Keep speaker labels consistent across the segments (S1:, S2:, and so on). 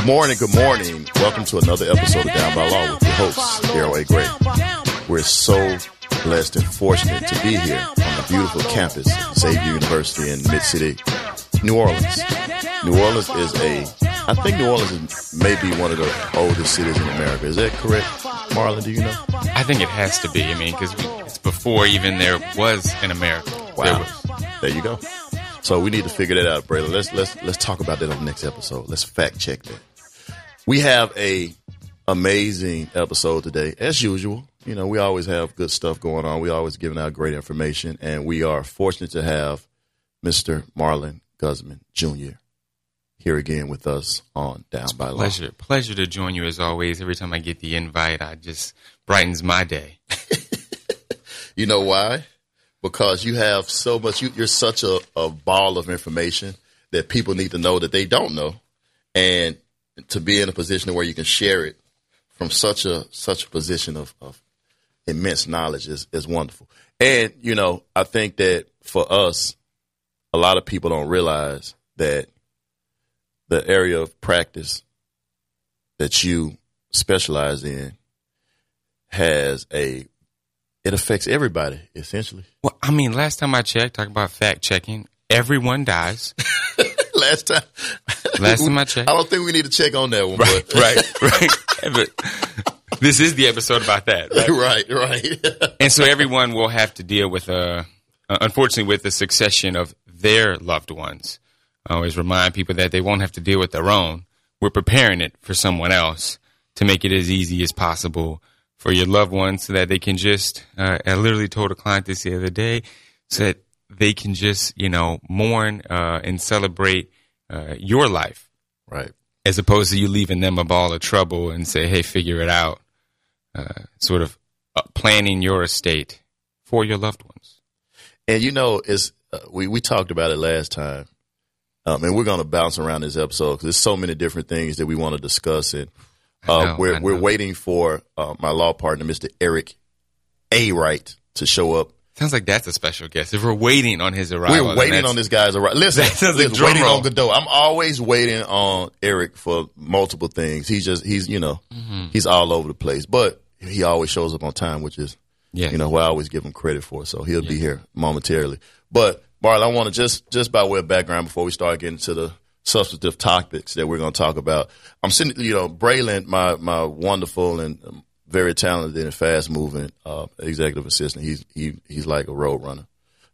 S1: Good morning, good morning. Welcome to another episode of Down by Law with your host, Daryl A. Gray. We're so blessed and fortunate to be here on the beautiful campus, Xavier University in Mid City, New Orleans. New Orleans is a, I think New Orleans is maybe one of the oldest cities in America. Is that correct, Marlon? Do you know?
S2: I think it has to be. I mean, because it's before even there was an America.
S1: Wow.
S2: There.
S1: There you go. So we need to figure that out, Braylon. Let's let's let's talk about that on the next episode. Let's fact check that. We have a amazing episode today, as usual. You know, we always have good stuff going on. We always giving out great information, and we are fortunate to have Mr. Marlon Gusman Jr. here again with us on Down by Law.
S2: Pleasure, pleasure to join you as always. Every time I get the invite, I just brightens my day.
S1: You know why? Because you have so much. You, you're such a, a ball of information that people need to know that they don't know, and to be in a position where you can share it from such a such a position of, of immense knowledge is is wonderful. And you know, I think that for us, a lot of people don't realize that the area of practice that you specialize in has a it affects everybody essentially.
S2: Well, I mean, last time I checked, talking about fact checking, everyone dies.
S1: Last time,
S2: Last time I checked.
S1: I don't think we need to check on that one.
S2: right,
S1: but,
S2: right, right. but this is the episode about that, right?
S1: right, right.
S2: and so everyone will have to deal with uh, uh, unfortunately with the succession of their loved ones I always remind people that they won't have to deal with their own we're preparing it for someone else to make it as easy as possible for your loved ones so that they can just uh, i literally told a client this the other day so that they can just you know mourn uh, and celebrate uh, your life
S1: right.
S2: as opposed to you leaving them a ball of trouble and say, "Hey, figure it out." Uh, sort of uh, planning your estate for your loved ones.
S1: And you know, it's uh, we we talked about it last time, um, and we're going to bounce around this episode because there's so many different things that we want to discuss. And uh,
S2: know,
S1: we're we're waiting for uh, my law partner, Mr. Eric A. Wright, to show up.
S2: Sounds like that's a special guest. If we're waiting on his arrival,
S1: We're waiting on this guy's arrival. Listen,
S2: That sounds like
S1: waiting
S2: roll.
S1: on Godot. I'm always waiting on Eric for multiple things. He's just he's you know
S2: Mm-hmm.
S1: he's all over the place, but he always shows up on time, which is
S2: Yeah.
S1: you know what I always give him credit for. So he'll be here momentarily. But Marl, I want to just just by way of background before we start getting to the substantive topics that we're going to talk about. I'm sitting, you know, Braylon, my my wonderful and very talented and fast moving uh, executive assistant. He's he he's like a road runner.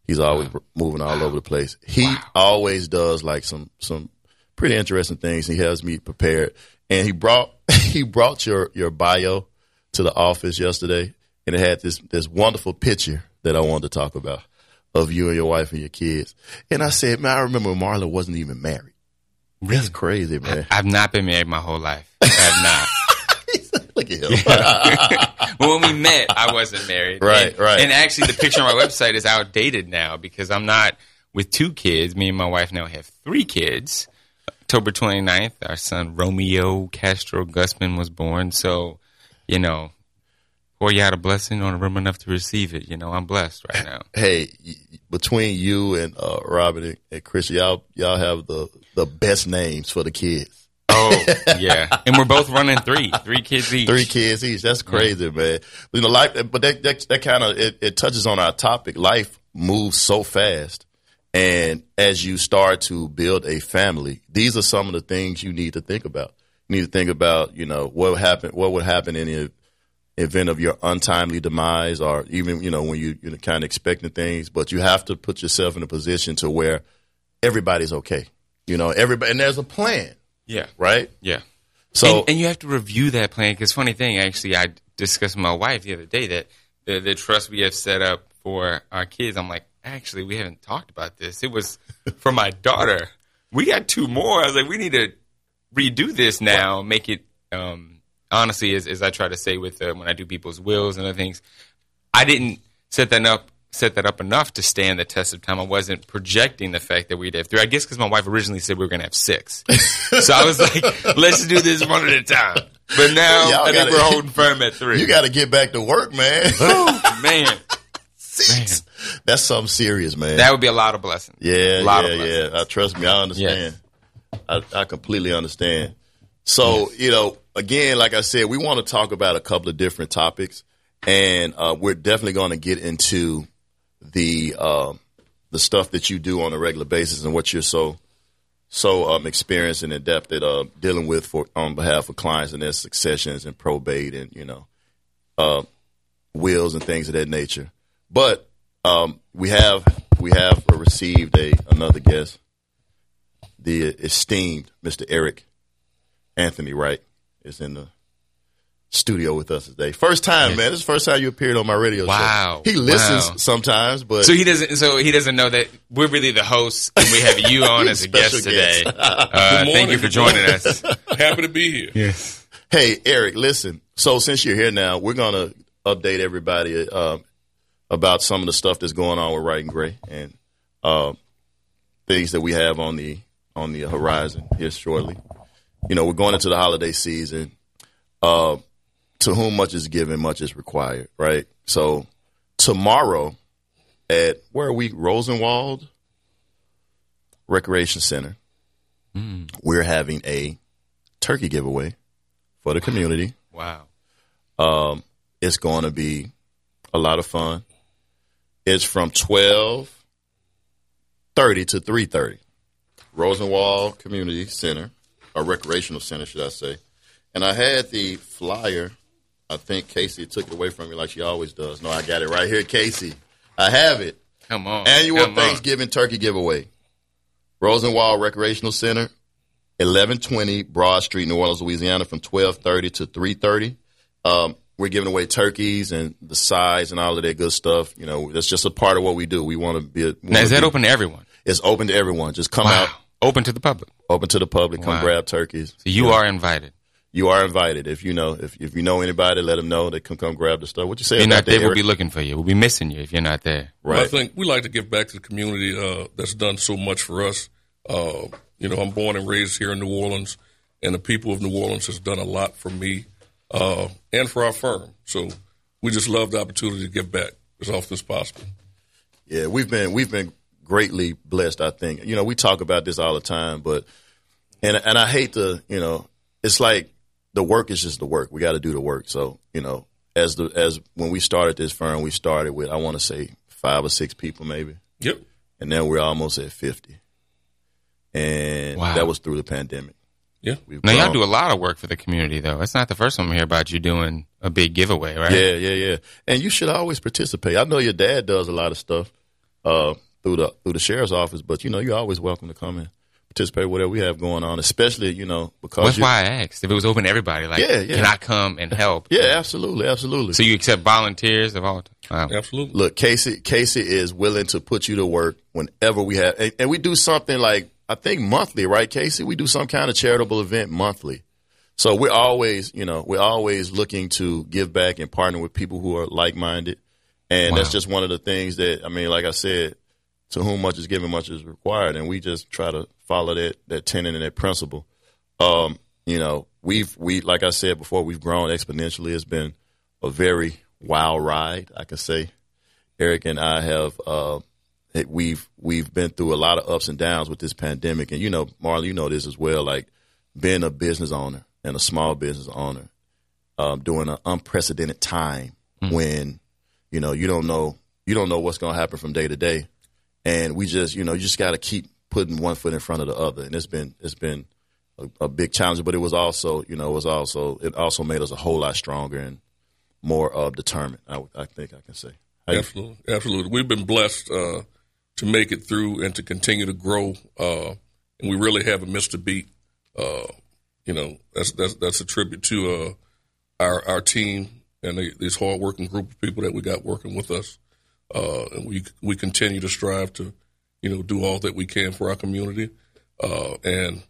S1: He's always moving all over the place. He always does like some some pretty interesting things. He has me prepared, and he brought he brought your your bio to the office yesterday, and it had this this wonderful picture that I wanted to talk about of you and your wife and your kids. And I said, man, I remember Marla wasn't even married. That's crazy, man.
S2: I've not been married my whole life. I have not.
S1: Him.
S2: well, when we met, I wasn't married.
S1: Right,
S2: and,
S1: right.
S2: And actually, the picture on my website is outdated now because I'm not with two kids. Me and my wife now have three kids. October 29th, our son Romeo Castro Gusman was born. So, you know, pour you out a blessing on a room enough to receive it. You know, I'm blessed right now.
S1: hey, between you and uh, Robin and, and Chris, y'all y'all have the the best names for the kids.
S2: Oh, yeah. And we're both running three, three kids each.
S1: Three kids each. That's crazy, man. You know, life, but that that, that kind of it, it touches on our topic. Life moves so fast, and as you start to build a family, these are some of the things you need to think about. You need to think about, you know, what would happen. What would happen in the event of your untimely demise, or even you know when you you're kind of expecting things, but you have to put yourself in a position to where everybody's okay. You know, everybody, and there's a plan,
S2: Yeah.
S1: right?
S2: Yeah.
S1: So
S2: and, and you have to review that plan because funny thing, actually, I discussed with my wife the other day that the, the trust we have set up for our kids. I'm like, actually, we haven't talked about this. It was for my daughter. We got two more. I was like, we need to redo this now. Make it um, honestly, as, as I try to say with uh, when I do people's wills and other things, I didn't set that up set that up enough to stand the test of time. I wasn't projecting the fact that we'd have three. I guess because my wife originally said we were going to have six, so I was like, let's do this one at a time. But now
S1: Y'all
S2: I
S1: gotta-
S2: we're holding firm at three.
S1: you got to get back to work, man.
S2: Oh, man,
S1: Six. That's something serious, man.
S2: that would be a lot of blessings.
S1: yeah,
S2: a lot
S1: yeah,
S2: of
S1: yeah. Uh, trust me, I understand. I, I completely understand. So, you know, again, like I said, we want to talk about a couple of different topics, and uh, we're definitely going to get into the uh, the stuff that you do on a regular basis and what you're so so um, experienced and adept at uh, dealing with for on behalf of clients and their successions and probate and you know uh, wills and things of that nature. But um, we have we have received a another guest, the esteemed Mr. Eric Anthony Wright is in the studio with us today. First time, man. This is the first time you appeared on my radio
S2: Wow.
S1: show. He listens
S2: Wow.
S1: sometimes, but
S2: So he doesn't. So he doesn't know that we're really the hosts, and we have you on as a
S1: Special
S2: guest today.
S1: guest.
S2: Uh, thank you for joining us.
S3: Happy to be here.
S2: Yes.
S1: Hey, Eric, listen. So since you're here now, we're gonna update everybody um, about some of the stuff that's going on with Wright and Gray and uh, things that we have on the on the horizon here shortly. You know, we're going into the holiday season. Uh, to whom much is given, much is required, right? So tomorrow at where are we? Rosenwald Recreation Center. We're having a turkey giveaway for the community.
S2: Wow.
S1: Um, it's going to be a lot of fun. It's from twelve thirty to three thirty. Rosenwald Community Center, or Recreational Center, should I say? And I had the flyer. I think Casey took it away from me like she always does. No, I got it right here, Casey. I have it.
S2: Come on.
S1: Annual
S2: Come on.
S1: Thanksgiving Turkey Giveaway. Rosenwald Recreational Center, eleven twenty Broad Street, New Orleans, Louisiana, from twelve thirty to three thirty. Um, we're giving away turkeys and the sides and all of that good stuff. You know, that's just a part of what we do. We want to be. A,
S2: Now, is that
S1: be-
S2: open to everyone?
S1: It's open to everyone. Just come
S2: Wow.
S1: out,
S2: Open to the public.
S1: open to the public. Come
S2: Wow.
S1: grab turkeys.
S2: So you are invited.
S1: You are invited. If you know, if if you know anybody, let them know they can come grab the stuff. What you say?
S2: If you're not there, we'll be looking for you. We'll be missing you if you're not there.
S3: Well, I think we like to give back to the community uh, that's done so much for us. Uh, you know, I'm born and raised here in New Orleans, and the people of New Orleans has done a lot for me uh, and for our firm. So we just love the opportunity to give back as often as possible.
S1: Yeah, we've been we've been greatly blessed. I think you know we talk about this all the time, but and and I hate to you know it's like the work is just the work. We got to do the work. So you know as the as when we started this firm, we started with I want to say five or six people maybe,
S3: Yep.
S1: and now we're almost at fifty, and
S2: Wow.
S1: that was through the pandemic.
S3: Yeah.
S1: We've
S2: Now, y'all do a lot of work for the community, though. It's not the first time I hear about you doing a big giveaway, right?
S1: Yeah, yeah, yeah. And you should always participate. I know your dad does a lot of stuff uh, through the through the sheriff's office, but you know you're always welcome to come and participate in whatever we have going on. Especially you know because
S2: That's why I asked. If it was open to everybody, like,
S1: Yeah, yeah.
S2: can I come and help?
S1: yeah, absolutely, absolutely.
S2: So you accept volunteers of all time? Wow.
S3: Absolutely.
S1: Look, Casey, Casey is willing to put you to work whenever we have, and, and we do something like I think monthly, right, Casey? We do some kind of charitable event monthly. So we're always, you know, we're always looking to give back and partner with people who are like minded, and
S2: Wow.
S1: that's just one of the things that I mean, like I said, to whom much is given, much is required, and we just try to follow that that tenet and that principle. Um, you know, we've we like I said before, we've grown exponentially. It's been a very wild ride, I could say. Eric and I have uh, we've we've been through a lot of ups and downs with this pandemic, and you know, Marlon, you know this as well. Like being a business owner and a small business owner um, during an unprecedented time when you know you don't know you don't know what's going to happen from day to day, and we just you know you just got to keep putting one foot in front of the other, and it's been it's been a, a big challenge, but it was also you know it was also it also made us a whole lot stronger and more uh, determined. I, I think I can say.
S3: Absolutely, absolutely. We've been blessed uh, to make it through and to continue to grow, uh, and we really haven't missed a beat. Uh, you know, that's that's that's a tribute to uh, our our team and the, this hardworking group of people that we got working with us, uh, and we we continue to strive to, you know, do all that we can for our community, uh, and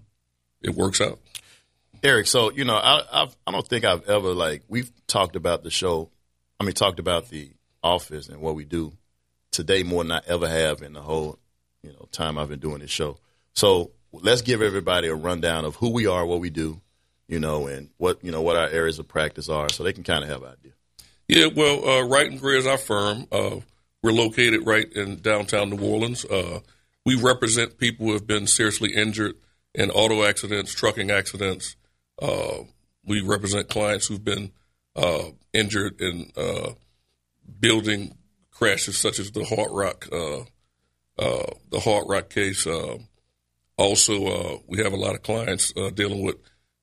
S3: it works out.
S1: Eric, so you know, I I've, I don't think I've ever like we've talked about the show. I mean, talked about the office and what we do today more than I ever have in the whole you know time I've been doing this show. So let's give everybody a rundown of who we are, what we do, you know, and what you know what our areas of practice are, so they can kind of have an idea.
S3: Yeah, well, uh, Wright and Gray is our firm. Uh, we're located right in downtown New Orleans. Uh, we represent people who have been seriously injured in auto accidents, trucking accidents, Uh, we represent clients who've been uh, injured in uh, building crashes, such as the Hard Rock, uh, uh, the Hard Rock case. also, we have a lot of clients dealing with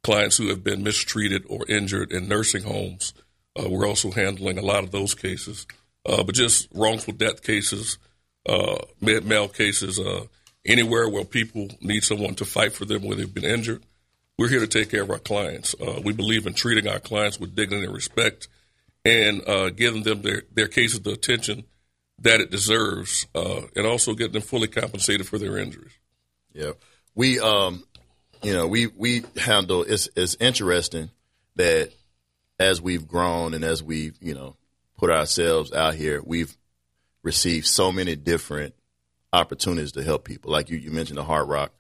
S3: clients who have been mistreated or injured in nursing homes. we're also handling a lot of those cases, but just wrongful death cases, med mal cases, anywhere where people need someone to fight for them where they've been injured we're here to take care of our clients. Uh, we believe in treating our clients with dignity and respect and uh, giving them their, their cases the attention that it deserves uh, and also getting them fully compensated for their injuries.
S1: Yeah. We, um, you know, we, we handle, it's, it's interesting that as we've grown and as we've, you know, put ourselves out here, we've received so many different opportunities to help people. Like you, you mentioned the Hard Rock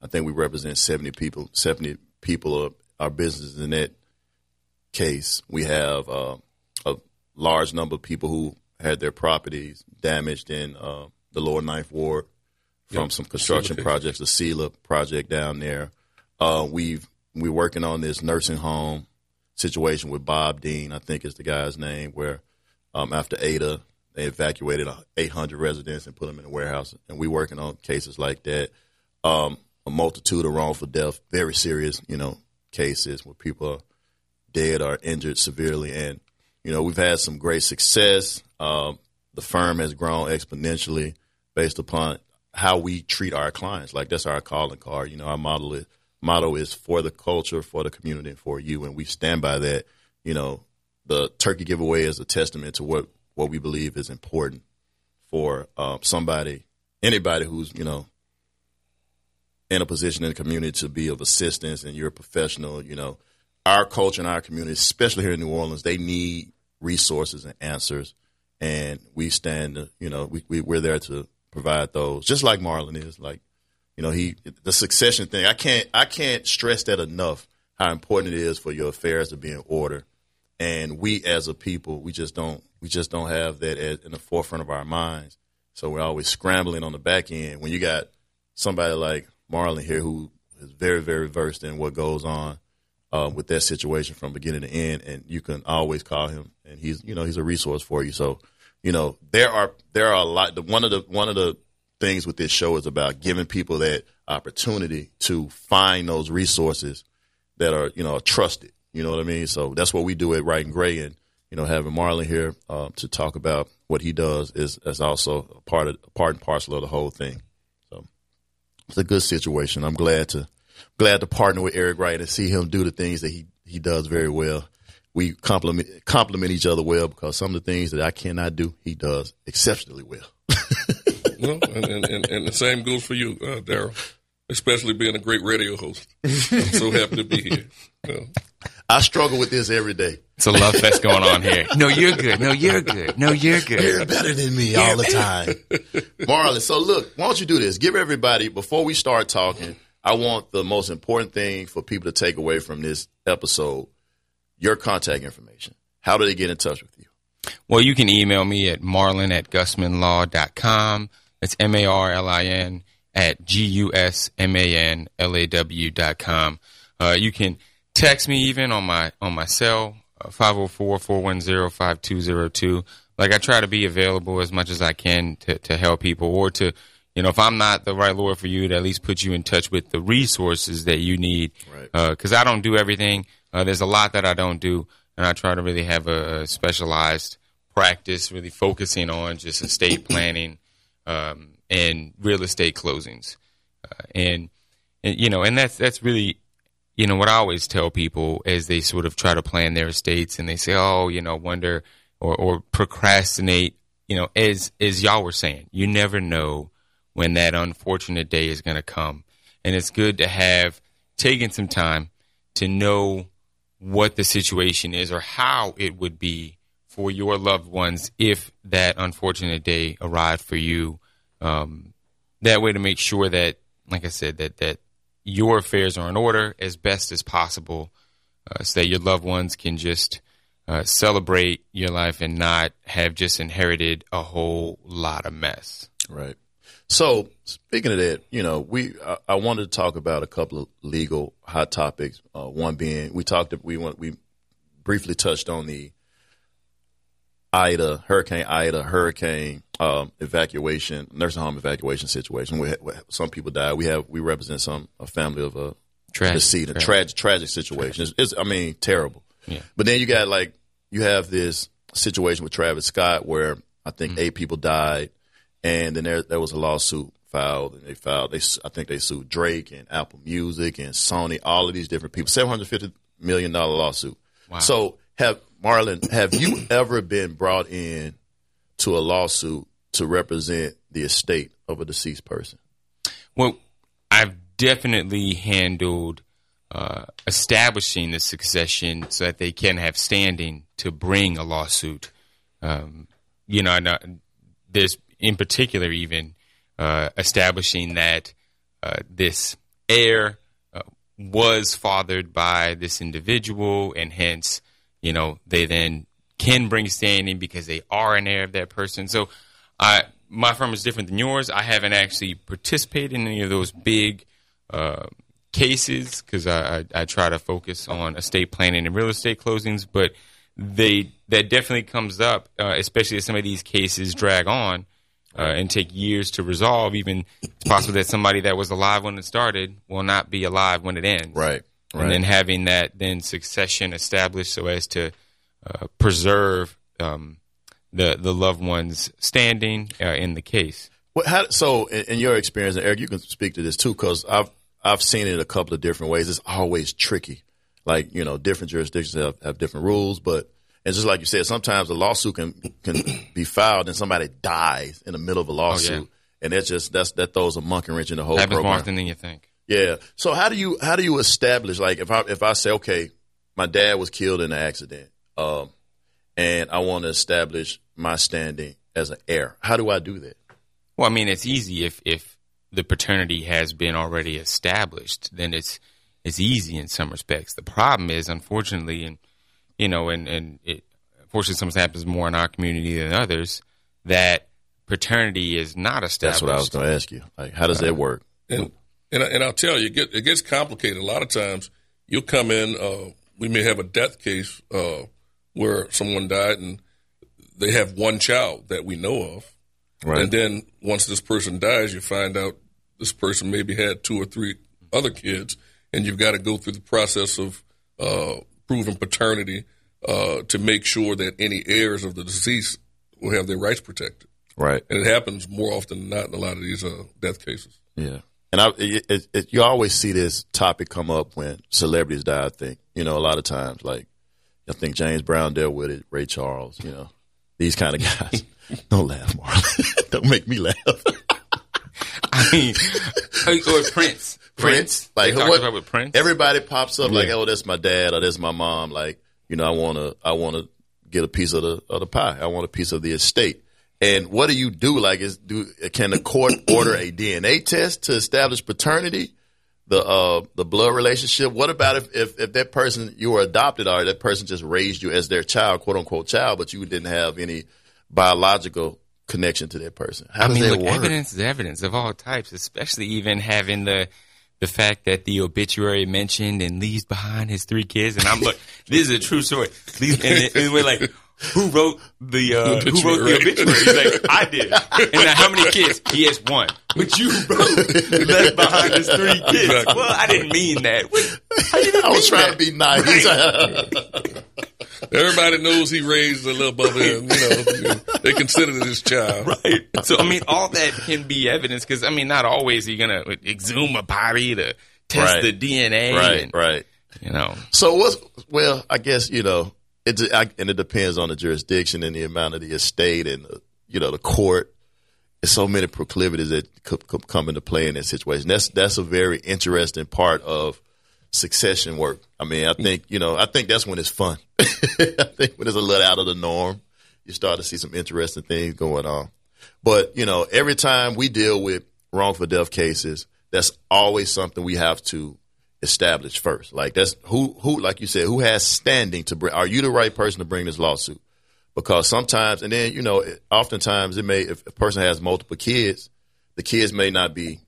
S1: I think we represent 70 people, 70 people of our business in that case. We have uh, a large number of people who had their properties damaged in uh, the lower ninth ward from yep. some construction projects, the SELA project down there. Uh, we've we're working on this nursing home situation with Bob Dean, I think is the guy's name, where um, after Ida, they evacuated 800 residents and put them in a warehouse, and we're working on cases like that. Um, a multitude of wrongful death, very serious, you know, cases where people are dead or injured severely. And, you know, we've had some great success. Um, the firm has grown exponentially based upon how we treat our clients. Like that's our calling card. You know, our model is, motto is for the culture, for the community, and for you. And we stand by that. You know, the turkey giveaway is a testament to what, what we believe is important for um, somebody, anybody who's, you know, in a position in the community to be of assistance and you're a professional, you know, our culture and our community, especially here in New Orleans, they need resources and answers. And we stand, you know, we, we, we're there to provide those, just like Marlon is. Like, you know, he the succession thing. I can't I can't stress that enough. How important it is for your affairs to be in order, and we as a people, we just don't we just don't have that at, in the forefront of our minds. So we're always scrambling on the back end. When you got somebody like Marlon here, who is very, very versed in what goes on uh, with that situation from beginning to end, and you can always call him, and he's you know he's a resource for you. So, you know there are there are a lot. The, one of the one of the things with this show is about giving people that opportunity to find those resources that are you know trusted. You know what I mean? So that's what we do at Wright and Gray, and you know having Marlon here uh, to talk about what he does is, is also a part of part and parcel of the whole thing So it's a good situation. I'm glad to glad to partner with Eric Wright and see him do the things that he he does very well. We complement complement each other well because some of the things that I cannot do, he does exceptionally well.
S3: well, and, and, and, the same goes for you, uh, Daryl. Especially being a great radio host. I'm so happy to be here.
S1: I struggle with this every day.
S2: It's a love fest going on here. No, you're good. No, you're good. No, you're good.
S1: You're better than me all the time. Marlon, so look, why don't you do this? Give everybody, before we start talking, I want the most important thing for people to take away from this episode your contact information. How do they get in touch with you?
S2: Well, you can email me at marlin at gusmanlaw.com. It's M A R L I N at G U S M A N L A W dot com. Uh, you can text me even on my on my cell uh, 504-410-5202 like i try to be available as much as i can to, to help people or to you know if i'm not the right lawyer for you to at least put you in touch with the resources that you need. Because right. uh, i don't do everything. Uh, there's a lot that i don't do and i try to really have a, a specialized practice really focusing on just estate planning um, and real estate closings. Uh, and, and you know and that's that's really you know, what I always tell people as they sort of try to plan their estates and they say, oh, you know, wonder or, or procrastinate, you know, as, as y'all were saying, you never know when that unfortunate day is going to come. And it's good to have taken some time to know what the situation is or how it would be for your loved ones if that unfortunate day arrived for you. Um, that way to make sure that, like I said, that, that your affairs are in order as best as possible uh, so that your loved ones can just uh, celebrate your life and not have just inherited a whole lot of mess.
S1: Right. So speaking of that, you know, we I, I wanted to talk about a couple of legal hot topics. Uh, one being we talked we want we briefly touched on the Ida, Hurricane Ida, hurricane um, evacuation, nursing home evacuation situation. We had, some people died. We have we represent some a family of a
S2: Tragic,
S1: decedent,
S2: tragic.
S1: tragic, tragic situation. It's, it's I mean terrible.
S2: Yeah.
S1: But then you got like you have this situation with Travis Scott where I think
S2: Mm-hmm.
S1: eight people died, and then there there was a lawsuit filed, and they filed. They I think they sued Drake and Apple Music and Sony, all of these different people. Seven hundred fifty million dollar lawsuit.
S2: Wow.
S1: So have Marlon, have you ever been brought in to a lawsuit to represent the estate of a deceased person?
S2: Well, I've definitely handled uh, establishing the succession so that they can have standing to bring a lawsuit. Um, you know, uh, there's in particular even uh, establishing that uh, this heir uh, was fathered by this individual, and hence, you know, they then can bring standing because they are an heir of that person. So, I my firm is different than yours. I haven't actually participated in any of those big uh, cases because I, I, I try to focus on estate planning and real estate closings, but they that definitely comes up, uh, especially as some of these cases drag on uh, and take years to resolve. Even it's possible that somebody that was alive when it started will not be alive when it ends.
S1: Right.
S2: And then having that then succession established so as to uh, preserve um, the the loved one's standing uh, in the case.
S1: What, how, so, in, in your experience, and Eric, you can speak to this too, because I've I've seen it a couple of different ways. It's always tricky. Like you know, different jurisdictions have, have different rules, but and just like you said, sometimes a lawsuit can can be filed and somebody dies in the middle of a lawsuit, and that's just that's that throws a monkey wrench in the whole
S2: Happens more often than you think.
S1: Yeah. So how do you how do you establish like if I if I say okay, my dad was killed in an accident, um, and I want to establish my standing as an heir, how do I do that?
S2: Well, I mean, it's easy if if the paternity has been already established, then it's it's easy in some respects. The problem is, unfortunately, and you know, and and it, unfortunately, sometimes happens more in our community than others that paternity is not established.
S1: That's what I was going to ask you. Like, how does that work?
S3: And and, I, and I'll tell you, it, get, it gets complicated. A lot of times, you'll come in. Uh, we may have a death case uh, where someone died, and they have one child that we know of.
S1: Right.
S3: And then once this person dies, you find out this person maybe had two or three other kids, and you've got to go through the process of uh, proving paternity uh, to make sure that any heirs of the deceased will have their rights protected.
S1: Right.
S3: And it happens more often than not in a lot of these uh, death cases.
S1: Yeah. And I, it, it, it, you always see this topic come up when celebrities die. I think you know a lot of times, like I think James Brown dealt with it, Ray Charles, you know, these kind of guys. Don't laugh, Marlon. Don't make me laugh.
S2: I mean, oh, or Prince. Prince.
S1: like
S2: They
S1: what-
S2: about with Prince.
S1: Everybody pops up like, oh, that's my dad or that's my mom. Like, you know, I want to, I want to get a piece of the of the pie. I want a piece of the estate. And what do you do? Like, is do can the court order a DNA test to establish paternity? The uh the blood relationship. What about if, if if that person you were adopted or that person just raised you as their child, quote unquote child, but you didn't have any biological connection to that person? How
S2: I mean, look,
S1: work?
S2: evidence is evidence of all types, especially even having the the fact that the obituary mentioned and leaves behind his three kids. And I'm like, this is a true story. Leaves- And, and we're like, who wrote the uh, who wrote the
S3: Obituary.
S2: obituary? He's like, I did. And now, how many kids? He has one. But you wrote left behind his three kids.
S3: Exactly.
S2: Well, I didn't mean that. What, how you
S1: I was trying
S2: that?
S1: to be nice.
S3: Everybody knows he raised a little bubble. You know, they considered it his child.
S2: Right. So I mean, all that can be evidence because I mean, not always are you gonna exhume a body to test
S1: Right.
S2: the DNA.
S1: right,
S2: and,
S1: right.
S2: You know.
S1: So what's well? I guess you know it, I, and it depends on the jurisdiction and the amount of the estate and the, you know the court. There's so many proclivities that could, could come into play in that situation. That's that's a very interesting part of succession work. I mean, I think you know, I think that's when it's fun. I think when it's a little out of the norm, you start to see some interesting things going on. But you know, every time we deal with wrongful death cases, that's always something we have to establish first. Like that's who who like you said, who has standing to bring? Are you the right person to bring this lawsuit? Because sometimes, and then you know, it- oftentimes it may if a person has multiple kids, the kids may not be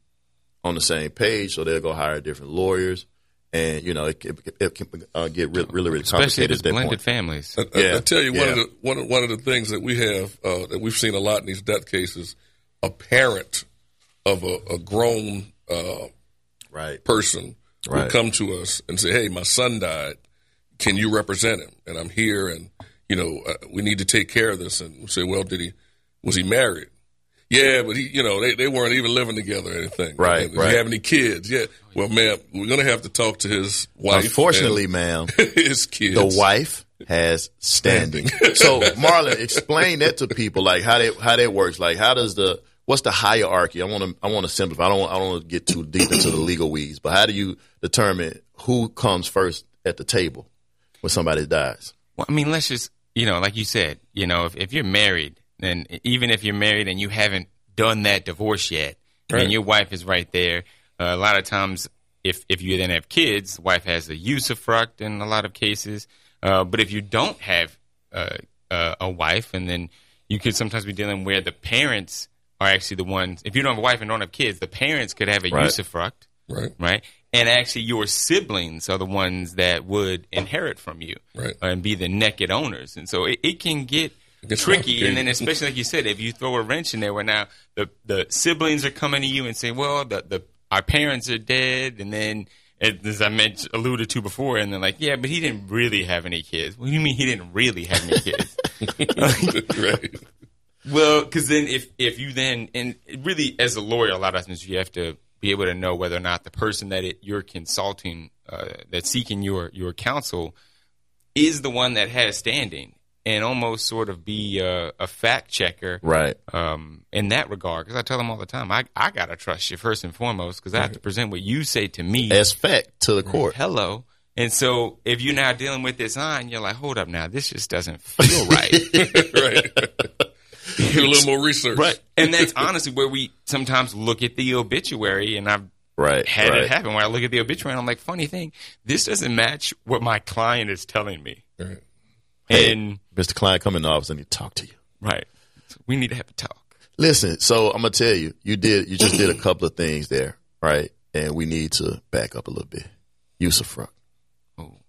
S1: on the same page, so they'll go hire different lawyers, and you know it, it, it can uh, get really, really, really
S2: especially
S1: complicated
S2: if it's
S1: at that
S2: blended
S1: point.
S2: families.
S3: I, I-
S1: Yeah,
S3: I tell you, one
S1: yeah.
S3: of the one of, one of the things that we have uh, that we've seen a lot in these death cases, a parent of a, a grown uh,
S1: Right.
S3: person will
S1: Right.
S3: come to us and say, "Hey, my son died. Can you represent him?" And I'm here, and you know, uh, we need to take care of this. And we say, "Well, did he? Was he married?" Yeah, but he, you know, they, they weren't even living together or anything.
S1: Right,
S3: Did
S1: right.
S3: he have any kids? Yeah. Well, ma'am, we're gonna have to talk to his wife.
S1: Unfortunately, ma'am,
S3: his kids.
S1: the wife has standing. so, Marlon, explain that to people, like how that how that works. Like, how does the what's the hierarchy? I want to I want to simplify. I don't want, I don't want to get too deep into the legal weeds, but how do you determine who comes first at the table when somebody dies?
S2: Well, I mean, let's just, you know, like you said, you know, if, if you're married, then even if you're married and you haven't done that divorce yet,
S3: Right.
S2: and your wife is right there, uh, a lot of times, if if you then have kids, the wife has the usufruct in a lot of cases. Uh, but if you don't have uh, uh, a wife, and then you could sometimes be dealing where the parents are actually the ones. If you don't have a wife and don't have kids, the parents could have a
S1: Right.
S2: usufruct
S3: right.
S2: right? And actually, your siblings are the ones that would inherit from you,
S3: Right.
S2: And be the naked owners. And so it, it can get tricky. And then, especially like you said, if you throw a wrench in there, where now the the siblings are coming to you and say, "Well, the the our parents are dead," and then. As I mentioned, alluded to before, and they're like, "Yeah, but he didn't really have any kids." What do you mean he didn't really have any kids?
S3: right.
S2: Well, because then if if you then and really as a lawyer, a lot of times you have to be able to know whether or not the person that it, you're consulting, uh, that's seeking your your counsel, is the one that has standing, and almost sort of be a, a fact checker,
S1: Right.
S2: um, in that regard. Because I tell them all the time, I I gotta trust you first and foremost, because I have to present what you say to me
S1: As fact to the court.
S2: hello. And so if you're now dealing with this on, you're like, hold up now, this just doesn't feel right.
S3: right. Do a little more research.
S2: Right. And that's honestly where we sometimes look at the obituary, and I've
S1: Right.
S2: had
S1: right.
S2: it happen where I look at the obituary and I'm like, funny thing, this doesn't match what my client is telling me.
S3: Right.
S1: Hey,
S2: And
S1: Mr. Klein, come in the office and he talk to you.
S2: right. So we need to have a talk.
S1: Listen, so I'm gonna tell you, you did you just did a couple of things there, right? And we need to back up a little bit. Usufruct. Oh.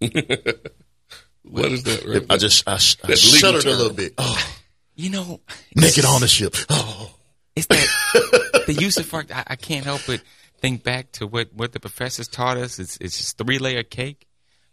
S3: what is that? Right?
S1: I just I, sh- I
S3: That legal
S1: shuddered a little bit. Oh,
S2: You know,
S1: naked ownership. Oh,
S2: it's that the use of. I, I can't help but think back to what, what the professors taught us. It's it's just three layer cake: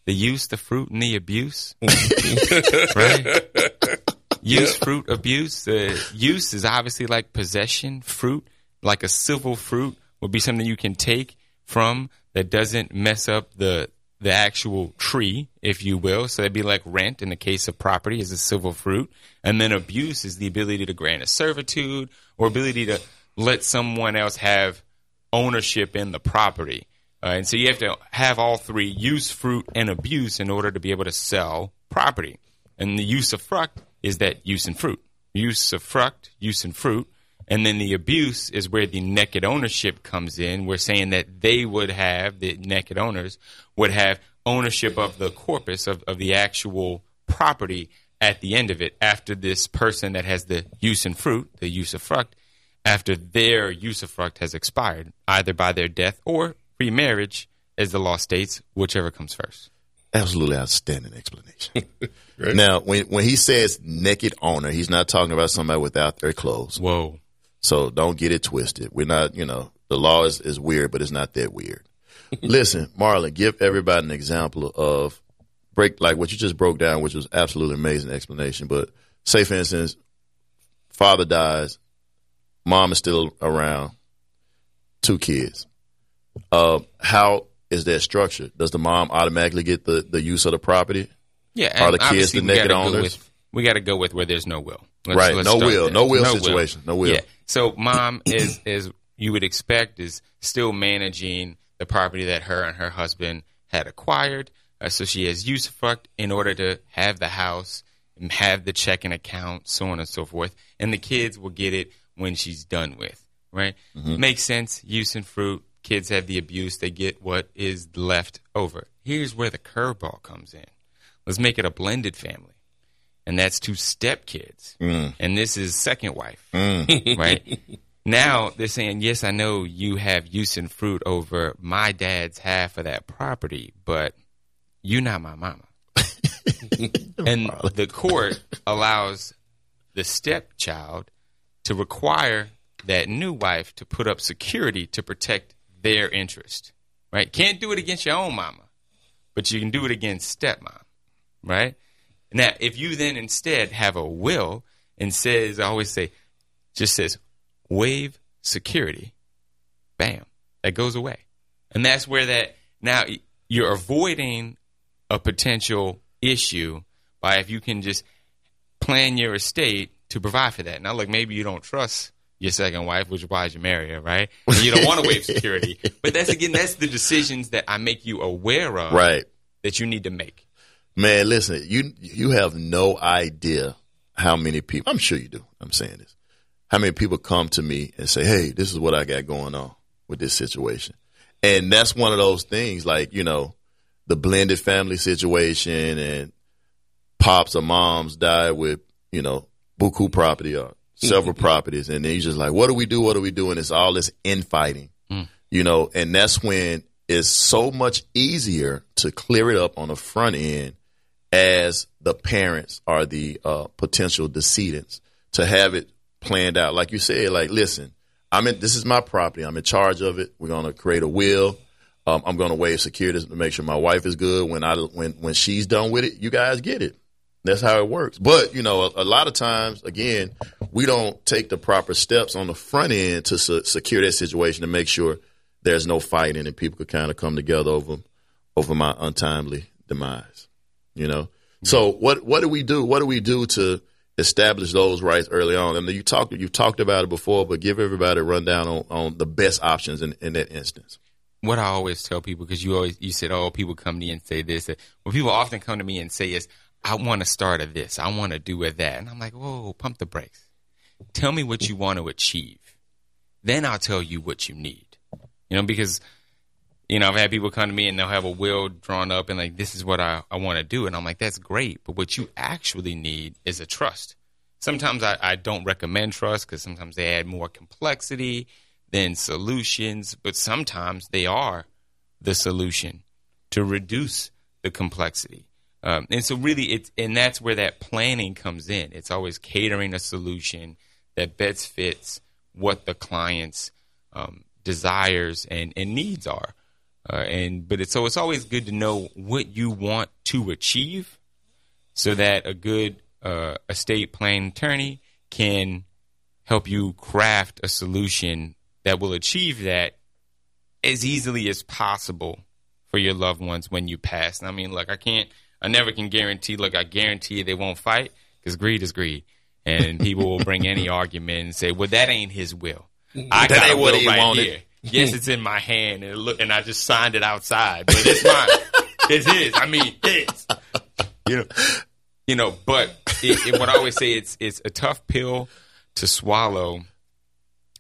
S2: the use, the fruit, and the abuse. Mm. right? Use, fruit, abuse. The use is obviously like possession. Fruit, like a civil fruit, would be something you can take from that doesn't mess up the the actual tree, if you will. So that'd be like rent in the case of property is a civil fruit. And then abuse is the ability to grant a servitude or ability to let someone else have ownership in the property. Uh, and so you have to have all three use, fruit, and abuse in order to be able to sell property. And the usufruct is that use and fruit. Usufruct, use and fruit. And then the abuse is where the naked ownership comes in. We're saying that they would have, the naked owners would have ownership of the corpus of, of the actual property at the end of it after this person that has the use and fruit, the usufruct, after their usufruct has expired, either by their death or remarriage, as the law states, whichever comes first.
S1: absolutely outstanding explanation. Now, when when he says naked owner, he's not talking about somebody without their clothes.
S2: Whoa.
S1: So don't get it twisted. We're not, you know, the law is, is weird, but it's not that weird. Listen, Marlon, give everybody an example of break like what you just broke down, which was absolutely amazing explanation. But say, for instance, father dies, mom is still around, two kids. Uh, how is that structured? Does the mom automatically get the, the use of the property?
S2: Yeah.
S1: Are the kids the naked owners?
S2: with- we got to go with where there's no will.
S1: Right, no will.
S2: there.
S1: No will situation. No will.
S2: Yeah. So mom is, as you would expect, is still managing the property that her and her husband had acquired. Uh, so she has usufruct in order to have the house, and have the checking account, so on and so forth. And the kids will get it when she's done with. Right?
S1: Mm-hmm.
S2: Makes sense. Use and fruit. Kids have the abuse. They get what is left over. Here's where the curveball comes in. Let's make it a blended family and that's two step kids. Mm. And this is second wife, mm. right? now they're saying, yes, I know you have use and fruit over my dad's half of that property, but you're not my mama. and the court allows the stepchild to require that new wife to put up security to protect their interest. Right? Can't do it against your own mama, but you can do it against stepmom. Right? Now, if you then instead have a will and says, I always say, just says, waive security, bam, that goes away. And that's where that now you're avoiding a potential issue by if you can just plan your estate to provide for that. Now, look, maybe you don't trust your second wife, which is why you marry her, right? And you don't want to waive security. But that's again, that's the decisions that I make you aware of,
S1: right?
S2: That you need to make.
S1: Man, listen, you you have no idea how many people. I'm sure you do. I'm saying this. How many people come to me and say, "Hey, this is what I got going on with this situation," and that's one of those things, like you know, the blended family situation, and pops or moms died with you know buku property or several mm-hmm. properties, and then you just like, what do we do? What do we do? And it's all this infighting, mm. you know, and that's when it's so much easier to clear it up on the front end as the parents are the uh, potential decedents to have it planned out. Like you said, like, listen, I'm in, this is my property. I'm in charge of it. We're going to create a will. Um, I'm going to waive security to make sure my wife is good. When I, when, when she's done with it, you guys get it. That's how it works. But, you know, a, a lot of times, again, we don't take the proper steps on the front end to su- secure that situation to make sure there's no fighting and people could kind of come together over, over my untimely demise you know. Mm-hmm. So what what do we do? What do we do to establish those rights early on? I mean, you talked you've talked about it before, but give everybody a rundown on, on the best options in, in that instance.
S2: What I always tell people, because you always you said, oh, people come to me and say this. What people often come to me and say is, I want to start at this, I want to do with that, and I'm like, whoa, pump the brakes. Tell me what you want to achieve, then I'll tell you what you need. You know, because you know, I've had people come to me and they'll have a will drawn up and like, this is what I, I want to do. And I'm like, that's great. But what you actually need is a trust. Sometimes I, I don't recommend trust because sometimes they add more complexity than solutions, but sometimes they are the solution to reduce the complexity. Um, and so really it's, and that's where that planning comes in. It's always catering a solution that best fits what the client's um, desires and, and needs are. Uh, and but it's so it's always good to know what you want to achieve, so that a good uh, estate plan attorney can help you craft a solution that will achieve that as easily as possible for your loved ones when you pass. And I mean, look, I can't, I never can guarantee. Look, I guarantee they won't fight because greed is greed, and people will bring any argument and say, "Well, that ain't his will.
S1: I that got ain't what he right wanted." Here.
S2: Yes, it's in my hand, and look, and I just signed it outside, but it's mine. it's his. I mean, it's you know, you know. But it, it, what I always say, it's it's a tough pill to swallow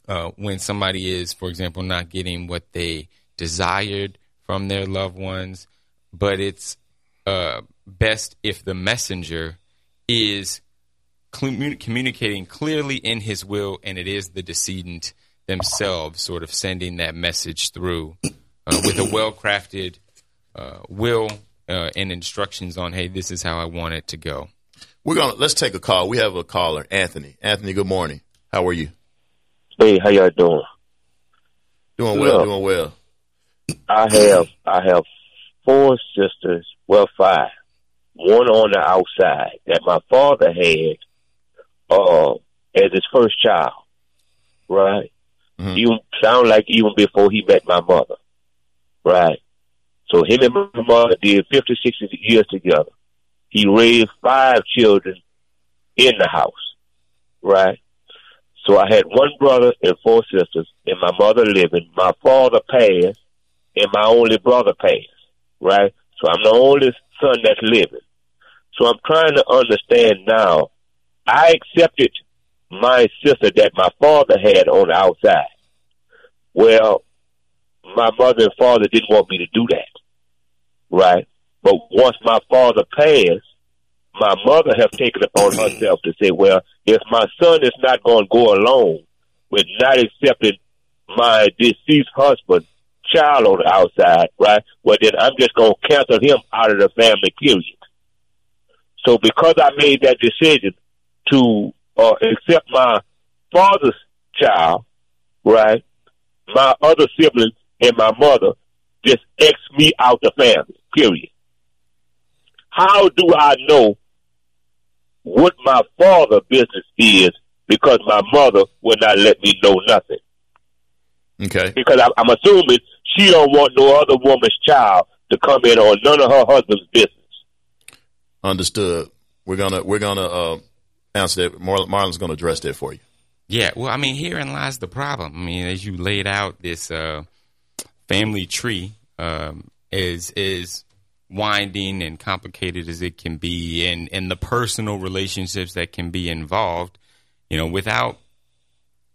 S2: uh, when somebody is, for example, not getting what they desired from their loved ones. But it's uh, best if the messenger is communicating clearly in his will, and it is the decedent themselves sort of sending that message through uh, with a well crafted uh, will uh, and instructions on, hey, this is how I want it to go.
S1: We're gonna let's take a call. We have a caller, Anthony. Anthony, good morning. How are you?
S4: Hey, how y'all doing?
S1: Doing well, doing well.
S4: I have I have four sisters, well five. One on the outside that my father had uh as his first child. Right? Mm-hmm. Even sound like even before he met my mother. Right. So him and my mother did 50, 60 years together. He raised five children in the house. Right. So I had one brother and four sisters and my mother living. My father passed and my only brother passed. Right. So I'm the only son that's living. So I'm trying to understand now. I accepted my sister that my father had on the outside. Well, my mother and father didn't want me to do that. Right? But once my father passed, my mother have taken upon herself to say, well, if my son is not going to go alone, with not accepting my deceased husband child on the outside, right? Well, then I'm just going to cancel him out of the family, period. So because I made that decision to uh, accept my father's child, right, my other siblings and my mother just X me out the family, period. How do I know what my father business is because my mother will not let me know nothing?
S1: Okay.
S4: Because I, I'm assuming she don't want no other woman's child to come in on none of her husband's business.
S1: Understood. We're gonna we're gonna uh, answer that. Mar- Marlon's gonna address that for you.
S2: Yeah, well, I mean, herein lies the problem. I mean, as you laid out this uh, family tree um, is is winding and complicated as it can be, and and the personal relationships that can be involved. You know, without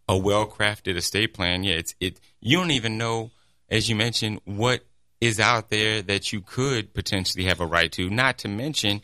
S2: a well crafted estate plan, yeah, it's it. You don't even know, as you mentioned, what is out there that you could potentially have a right to. Not to mention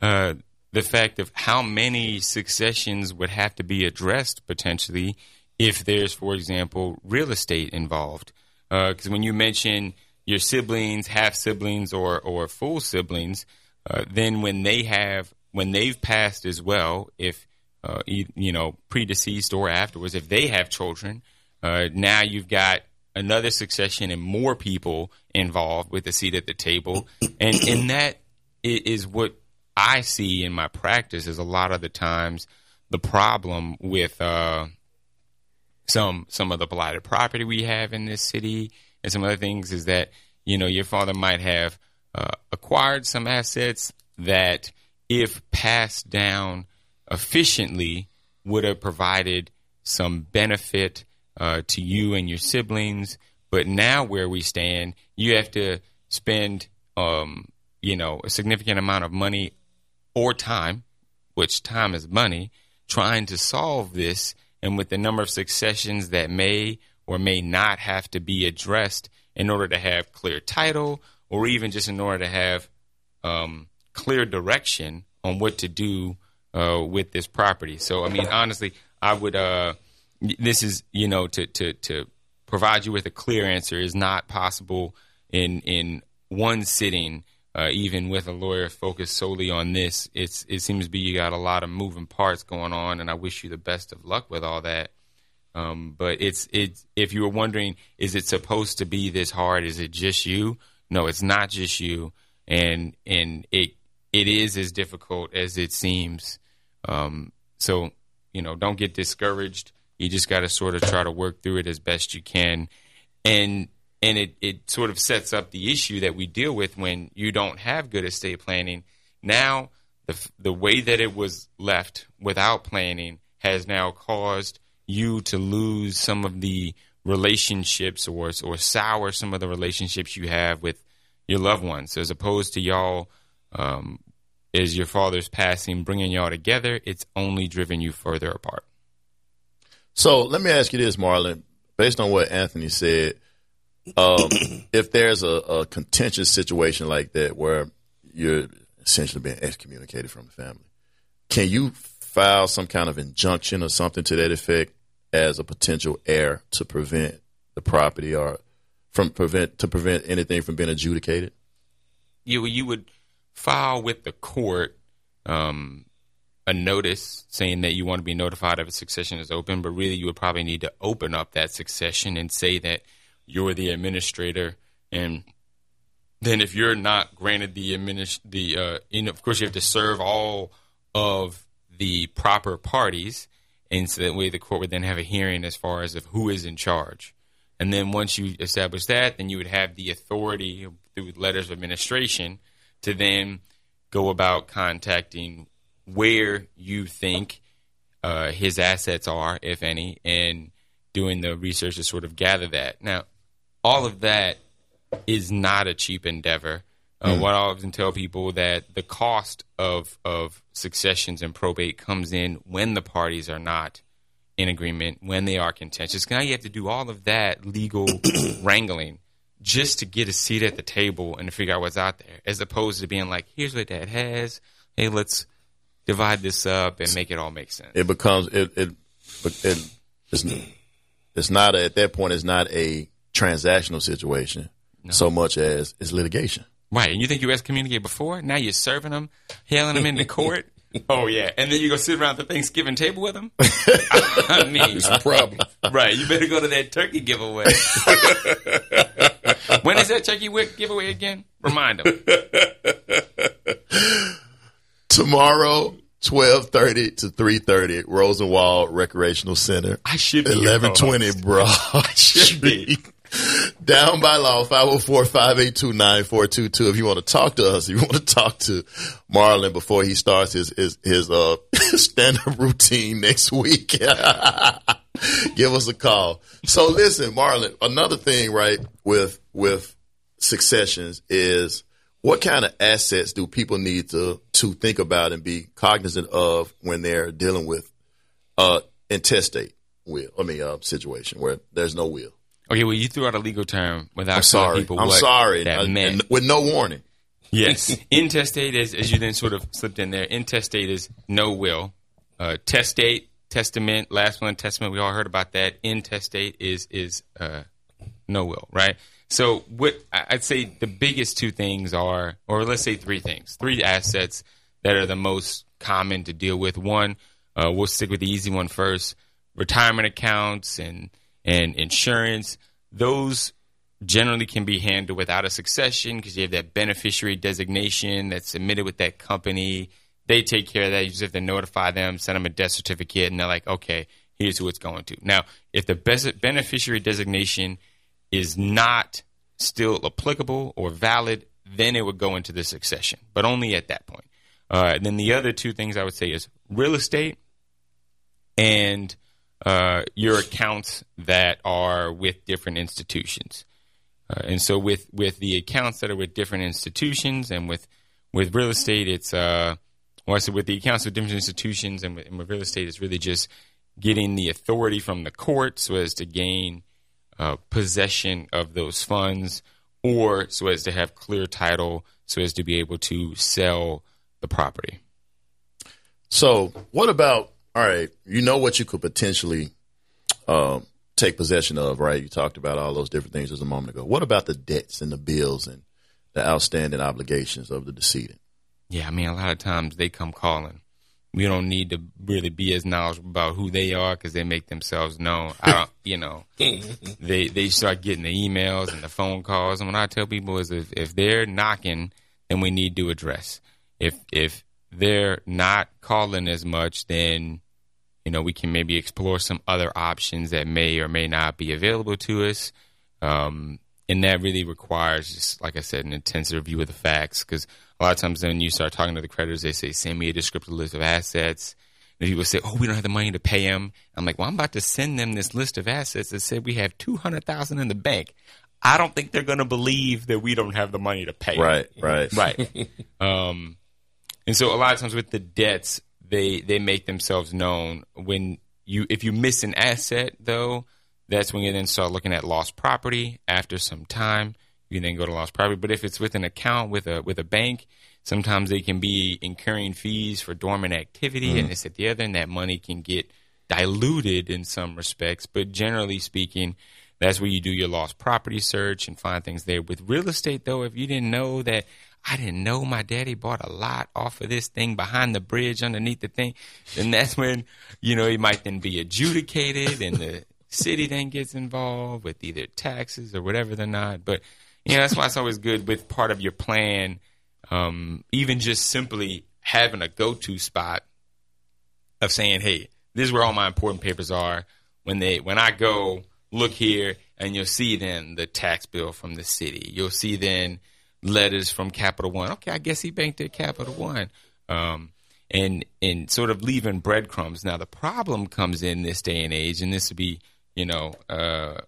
S2: uh, the fact of how many successions would have to be addressed potentially if there's, for example, real estate involved. Because uh, when you mention your siblings, half siblings, or or full siblings, uh, then when they have when they've passed as well, if uh, you, know predeceased or afterwards, if they have children, uh, now you've got another succession and more people involved with a seat at the table, and and that is what I see in my practice is a lot of the times the problem with uh, some some of the blighted property we have in this city and some other things is that you know your father might have uh, acquired some assets that if passed down efficiently would have provided some benefit uh, to you and your siblings. But now, where we stand, you have to spend, um, you know, a significant amount of money or time, which time is money, trying to solve this. And with the number of successions that may or may not have to be addressed in order to have clear title, or even just in order to have um, clear direction on what to do uh, with this property. So, I mean, honestly, I would. Uh, this is you know to to to provide you with a clear answer is not possible in in one sitting. Uh, even with a lawyer focused solely on this, it's it seems to be you got a lot of moving parts going on, and I wish you the best of luck with all that. Um, but it's it's if you were wondering, is it supposed to be this hard? Is it just you? No, it's not just you, and and it it is as difficult as it seems. Um, so you know, don't get discouraged. You just got to sort of try to work through it as best you can, and and it it sort of sets up the issue that we deal with when you don't have good estate planning. Now, the the way that it was left without planning has now caused you to lose some of the relationships or or sour some of the relationships you have with your loved ones, as opposed to y'all um, is your father's passing bringing y'all together. It's only driven you further apart.
S1: So let me ask you this, Marlon. Based on what Anthony said, um, if there's a, a, contentious situation like that where you're essentially being excommunicated from the family, can you file some kind of injunction or something to that effect as a potential heir to prevent the property or from prevent to prevent anything from being adjudicated?
S2: You you would file with the court um, a notice saying that you want to be notified if a succession is open, but really you would probably need to open up that succession and say that you're the administrator. And then if you're not granted the administ- the uh, of course you have to serve all of the proper parties, and so that way the court would then have a hearing as far as of who is in charge. And then once you establish that, then you would have the authority through letters of administration to then go about contacting where you think uh, his assets are, if any, and doing the research to sort of gather that. Now, all of that is not a cheap endeavor. Uh, mm. What I often tell people that the cost of of successions and probate comes in when the parties are not in agreement, when they are contentious. Now you have to do all of that legal wrangling just to get a seat at the table and to figure out what's out there, as opposed to being like, "Here's what Dad has. Hey, let's divide this up and make it all make sense.
S1: It becomes it it it it's it's not a, at that point. It's not a transactional situation so much as it's litigation.
S2: Right. And you think you excommunicated before? Now you're serving them, hailing them into court. Oh yeah, and then you go sit around the Thanksgiving table with them. I mean,
S3: It's a problem.
S2: right? You better go to that turkey giveaway. when is that turkey giveaway again? Remind them.
S1: Tomorrow, twelve thirty to three thirty, Rosenwald Recreational Center.
S2: I should be
S1: eleven twenty Broad
S2: Should be.
S1: Street. Down by law, 504-582-9422. If you want to talk to us, if you want to talk to Marlon before he starts his his, his uh stand-up routine next week, give us a call. So listen, Marlon, another thing, right, with with successions is what kind of assets do people need to to think about and be cognizant of when they're dealing with uh intestate will I mean uh situation where there's no will.
S2: Okay, well, you threw out a legal term without
S1: I'm sorry.
S2: people
S1: I'm sorry.
S2: that
S1: Uh,
S2: meant.
S1: with no warning.
S2: Yes. Intestate, is, as you then sort of slipped in there, intestate is no will. Uh, testate, testament, last one, testament, we all heard about that. Intestate is, is uh, no will, right? So what I'd say the biggest two things are, or let's say three things, three assets that are the most common to deal with. One, uh, we'll stick with the easy one first, retirement accounts and, and insurance. Those generally can be handled without a succession because you have that beneficiary designation that's submitted with that company. They take care of that. You just have to notify them, send them a death certificate, and they're like, okay, here's who it's going to. Now, if the beneficiary designation is not still applicable or valid, then it would go into the succession, but only at that point. Uh, then the other two things I would say is real estate and uh, your accounts that are with different institutions. Uh, and so with, with the accounts that are with different institutions and with, with real estate, it's, uh, well, said with the accounts with different institutions and with, and with real estate, it's really just getting the authority from the court so as to gain uh, possession of those funds or so as to have clear title so as to be able to sell the property.
S1: So what about all right, you know what you could potentially um, take possession of, right? You talked about all those different things just a moment ago. What about the debts and the bills and the outstanding obligations of the decedent?
S2: Yeah, I mean, a lot of times they come calling. We don't need to really be as knowledgeable about who they are because they make themselves known. I don't, you know, they they start getting the emails and the phone calls. And what I tell people is, if if they're knocking, then we need to address. If if they're not calling as much, then you know we can maybe explore some other options that may or may not be available to us. Um, and that really requires just like I said, an intensive review of the facts because a lot of times when you start talking to the creditors, they say, "Send me a descriptive list of assets." And people say, "Oh, we don't have the money to pay them." I'm like, "Well, I'm about to send them this list of assets that said we have two hundred thousand in the bank." I don't think they're going to believe that we don't have the money to pay.
S1: Right, right,
S2: right. um, and so a lot of times with the debts, they they make themselves known when you if you miss an asset though, that's when you then start looking at lost property. After some time, you then go to lost property. But if it's with an account with a with a bank, sometimes they can be incurring fees for dormant activity, mm-hmm. and this at the other, and that money can get diluted in some respects. But generally speaking, that's where you do your lost property search and find things there. With real estate, though, if you didn't know that, I didn't know my daddy bought a lot off of this thing behind the bridge underneath the thing, And that's when, you know, it might then be adjudicated and the city then gets involved with either taxes or whatever they're not. But, you know, that's why it's always good with part of your plan, um, even just simply having a go to spot of saying, hey, this is where all my important papers are. When they when I go, look here, and you'll see then the tax bill from the city. You'll see then letters from Capital One. Okay, I guess he banked at Capital One. Um, and and sort of leaving breadcrumbs. Now the problem comes in this day and age, and this would be, you know, uh,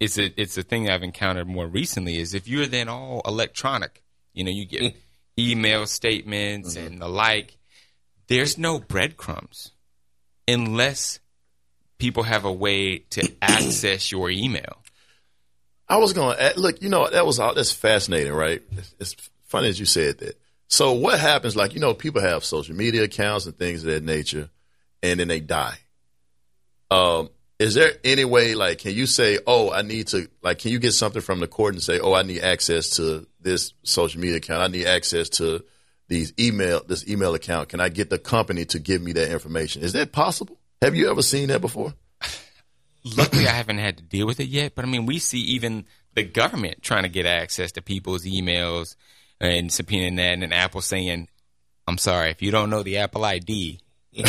S2: it's a it's a thing I've encountered more recently. Is if you're then all electronic, you know, you get email statements and the like. There's no breadcrumbs unless people have a way to access your email.
S1: I was going to look. You know that was all. That's fascinating, right? It's, it's funny as you said that. So what happens? Like you know, people have social media accounts and things of that nature, and then they die. Um, is there any way like can you say oh i need to like can you get something from the court and say oh i need access to this social media account i need access to these email this email account can i get the company to give me that information is that possible have you ever seen that before
S2: Luckily, I haven't had to deal with it yet. But I mean, we see even the government trying to get access to people's emails and subpoenaing that, and Apple saying, "I'm sorry, if you don't know the Apple ID,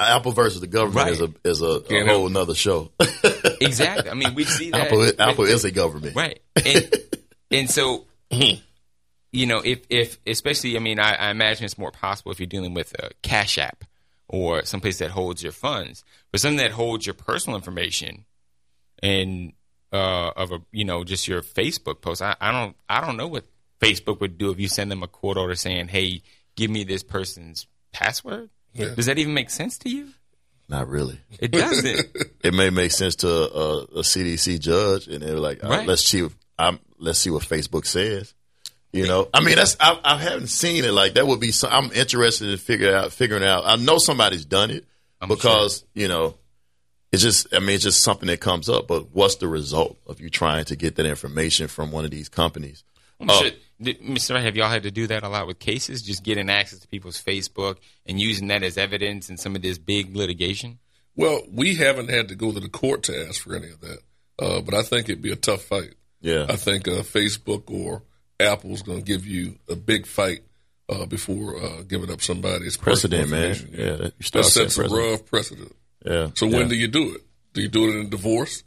S1: apple versus the government is a is a, a
S3: Can't
S1: whole
S3: help.
S1: nother show
S2: exactly." I mean, we see that.
S1: apple apple is a government
S2: right, and, and so hmm. you know, if if especially, I mean, I, I imagine it's more possible if you're dealing with a Cash App or someplace that holds your funds, but something that holds your personal information and uh, of a you know just your Facebook post. I, I don't I don't know what Facebook would do if you send them a court order saying, "Hey, give me this person's password."
S3: Yeah.
S2: Does that even make sense to you?
S1: not really
S2: It doesn't.
S1: it may make sense to a, a CDC judge, and they're like, All right,
S2: Right.
S1: let's see. I'm, let's see what Facebook says. You know, I mean, that's I, I haven't seen it. Like that would be. Some, I'm interested in figuring out figuring out. I know somebody's done it because you know, it's just. I mean, it's just something that comes up. But what's the result of you trying to get that information from one of these companies?
S2: Should, did, Mr. Have y'all had to do that a lot with cases? Just getting access to people's Facebook and using that as evidence in some of this big litigation?
S3: Well, we haven't had to go to the court to ask for any of that, uh, but I think it'd be a tough fight.
S1: Yeah,
S3: I think uh, Facebook or Apple's going to give you a big fight uh, before uh, giving up somebody's
S1: precedent, man. Yeah, that, you
S3: that sets a rough precedent.
S1: Yeah.
S3: So
S1: yeah.
S3: when do you do it? Do you do it in a divorce?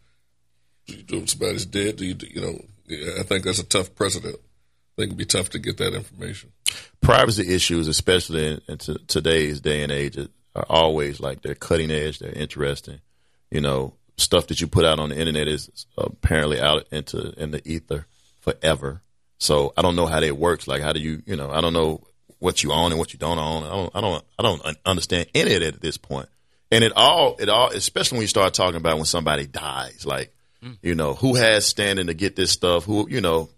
S3: Do you do it when somebody's dead? Do you, do- you know? Yeah, I think that's a tough precedent. I think it'd be tough to get that information.
S1: privacy issues, especially in, in t- today's day and age, are always like they're cutting edge. They're interesting. You know, stuff that you put out on the internet is apparently out into in the ether forever. So I don't know how that works. Like, how do you, you know, I don't know what you own and what you don't own. I don't, I don't, I don't understand any of that at this point. And it all, it all, especially when you start talking about when somebody dies, like, mm. you know, who has standing to get this stuff? Who, you know,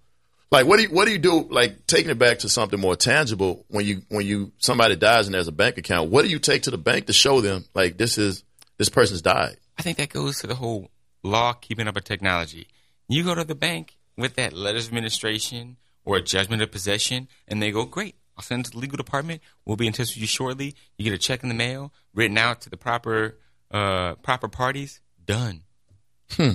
S1: like what do you what do you do like taking it back to something more tangible when you when you somebody dies and there's a bank account what do you take to the bank to show them like this is this person's died
S2: I think that goes to the whole law keeping up with technology. You go to the bank with that letters of administration or a judgment of possession, and they go, Great, I'll send it to the legal department. We'll be in touch with you shortly. You get a check in the mail, written out to the proper uh, proper parties. Done.
S1: Hmm.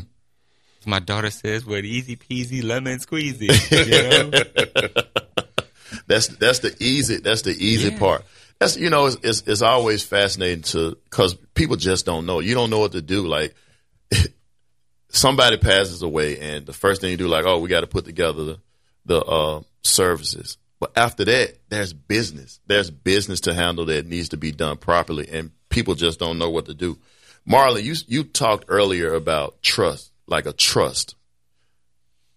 S2: As my daughter says, what easy peasy lemon squeezy. You know?
S1: that's that's the easy that's the easy
S2: Yeah.
S1: part that's you know it's, it's it's always fascinating to because people just don't know you don't know what to do like somebody passes away and the first thing you do like oh we got to put together the, the uh, services. But after that there's business. There's business to handle that needs to be done properly and people just don't know what to do. Marlon you you talked earlier about trust like a trust.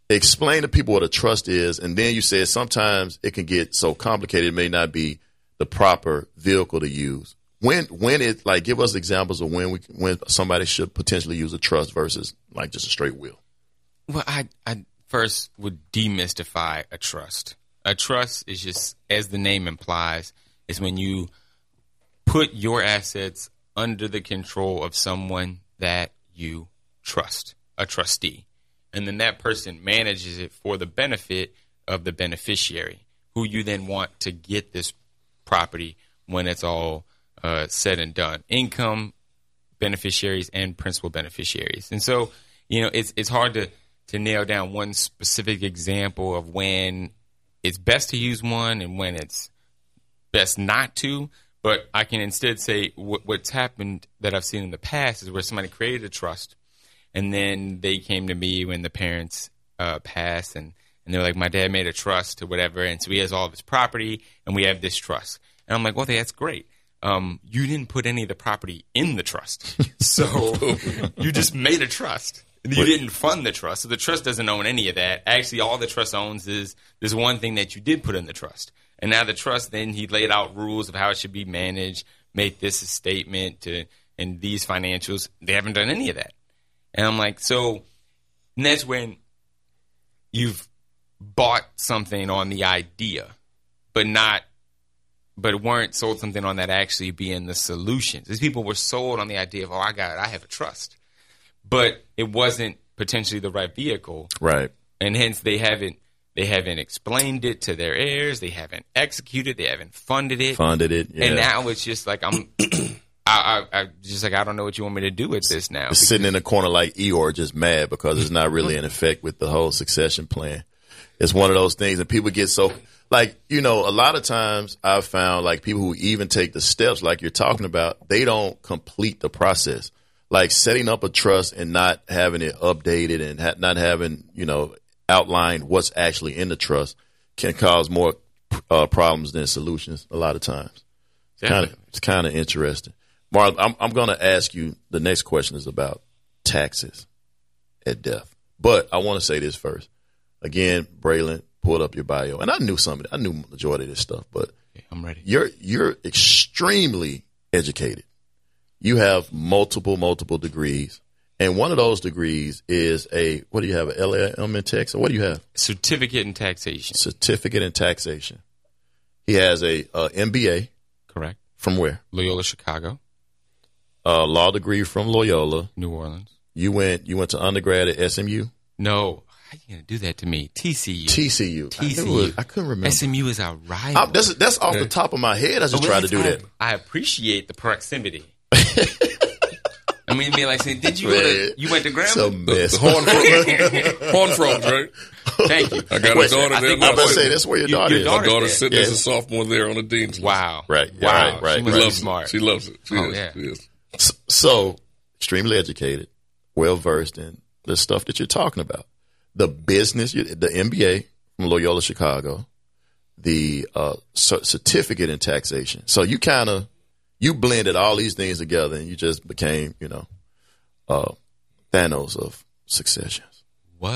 S1: Explain to people what a trust is, and then you said sometimes it can get so complicated it may not be the proper vehicle to use. When when it like give us examples of when we when somebody should potentially use a trust versus like just a straight will.
S2: Well, I, I first would demystify a trust. A trust is just, as the name implies, is when you put your assets under the control of someone that you trust, a trustee. And then that person manages it for the benefit of the beneficiary, who you then want to get this property when it's all uh, said and done. Income beneficiaries and principal beneficiaries. And so, you know, it's it's hard to to nail down one specific example of when it's best to use one and when it's best not to. But I can instead say what, what's happened that I've seen in the past is where somebody created a trust, and then they came to me when the parents uh, passed, and and they're like, my dad made a trust or whatever, and so he has all of his property, and we have this trust. And I'm like, well, that's great. Um, you didn't put any of the property in the trust, so you just made a trust. You didn't fund the trust, so the trust doesn't own any of that. Actually, all the trust owns is this one thing that you did put in the trust. And now the trust, then he laid out rules of how it should be managed, make this a statement to, and these financials. They haven't done any of that. And I'm like, so, that's when you've bought something on the idea, but not but weren't sold something on that actually being the solution. These people were sold on the idea of, oh, I got it, I have a trust, but it wasn't potentially the right vehicle,
S1: Right.
S2: and hence they haven't they haven't explained it to their heirs, they haven't executed, they haven't funded it,
S1: Funded it. Yeah.
S2: and now it's just like I'm. I, I, I just like I don't know what you want me to do with this now.
S1: Sitting in the corner like Eeyore, just mad because it's not really in effect with the whole succession plan. It's one of those things, and people get so like you know. A lot of times, I've found like people who even take the steps like you're talking about, they don't complete the process. Like setting up a trust and not having it updated and ha- not having you know outlined what's actually in the trust can cause more uh, problems than solutions. A lot of times, kind of it's kind of interesting. Mark, I'm I'm going to ask you. The next question is about taxes at death, but I want to say this first. Again, Braylon pulled up your bio, and I knew some of it. I knew majority of this stuff, but
S2: Okay, I'm ready.
S1: you're you're extremely educated. You have multiple multiple degrees, and one of those degrees is a what do you have? A LLM in tax, or what do you have?
S2: Certificate in taxation,
S1: Certificate in taxation. He has a, uh MBA
S2: correct?
S1: from where?
S2: Loyola Chicago,
S1: A law degree from Loyola.
S2: New Orleans.
S1: You went you went to undergrad at SMU,
S2: No, how you gonna do that to me? TCU.
S1: TCU. I, knew
S2: TCU.
S1: it. I couldn't remember.
S2: SMU is our rival.
S1: I, that's that's off the top of my head. I just tried to do that.
S2: I appreciate the proximity. I mean, be like saying, "Did you go to? You went to
S1: It's a
S2: Grambling?
S1: mess.
S3: Horn, frogs, right?
S2: Thank you.
S3: I got
S1: Wait,
S3: a daughter
S2: I
S3: there.
S1: I'm about to say that's where your
S2: Your-
S1: daughter
S2: your
S1: is.
S2: daughter-
S3: My daughter's
S2: there.
S3: sitting as a sophomore there on the dean's list.
S2: Wow.
S1: Right, yeah,
S2: Wow.
S1: right, right,
S2: She
S3: She
S1: right.
S2: be
S3: loves
S2: smart.
S3: it. She loves it. She
S2: Oh,
S3: is.
S2: yeah.
S3: She is.
S1: So, extremely educated, well versed in the stuff that you're talking about. The business, the MBA from Loyola Chicago, the uh, certificate in taxation. So you kind of you blended all these things together, and you just became, you know, uh, Thanos of successions.
S2: What?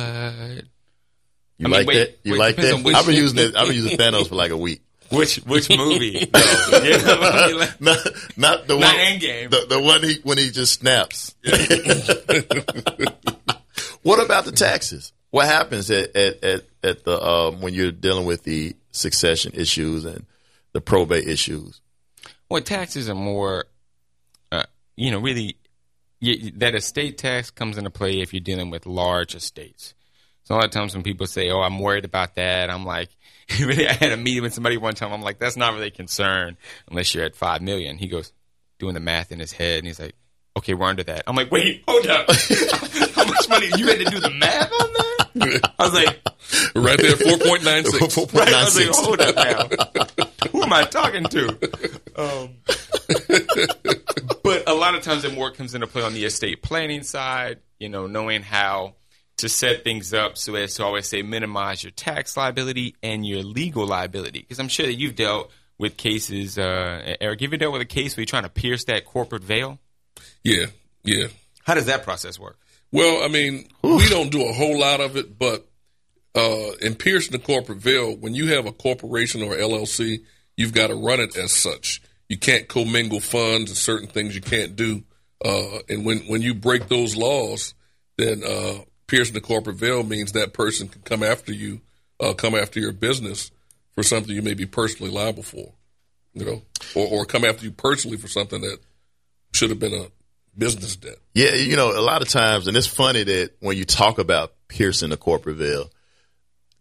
S1: You
S2: I mean,
S1: like
S2: wait,
S1: that? You
S2: wait,
S1: like that? I've been using it. I've been using Thanos for like a week.
S2: Which which movie? No. You know what I mean? Like,
S1: Not, not the
S2: Not
S1: one.
S2: Endgame.
S1: The, the one he when he just snaps. what about the taxes? What happens at at at, at the um, when you're dealing with the succession issues and the probate issues?
S2: Well, taxes are more, uh, you know, really, you, that estate tax comes into play if you're dealing with large estates. So a lot of times when people say, "Oh, I'm worried about that," I'm like, really, I had a meeting with somebody one time. I'm like, "That's not really a concern unless you're at five million. He goes, doing the math in his head, and he's like, "Okay, we're under that." I'm like, "Wait, hold up, how much money? You had to do the math on that?" I was like,
S3: Right there, 4.96.
S2: Right. I was like, hold up now. Who am I talking to? Um, but a lot of times it more comes into play on the estate planning side, you know, knowing how to set things up so as to always say minimize your tax liability and your legal liability. Because I'm sure that you've dealt with cases, uh, Eric, have you dealt with a case where you're trying to pierce that corporate veil?
S3: Yeah, yeah.
S2: How does that process work?
S3: Well, I mean, we don't do a whole lot of it, but uh, in piercing the corporate veil, when you have a corporation or LLC, you've got to run it as such. You can't commingle funds and certain things you can't do. Uh, and when, when you break those laws, then uh, piercing the corporate veil means that person can come after you, uh, come after your business for something you may be personally liable for, you know, or, or come after you personally for something that should have been a business debt.
S1: Yeah, you know, a lot of times, and it's funny that when you talk about piercing the corporate veil,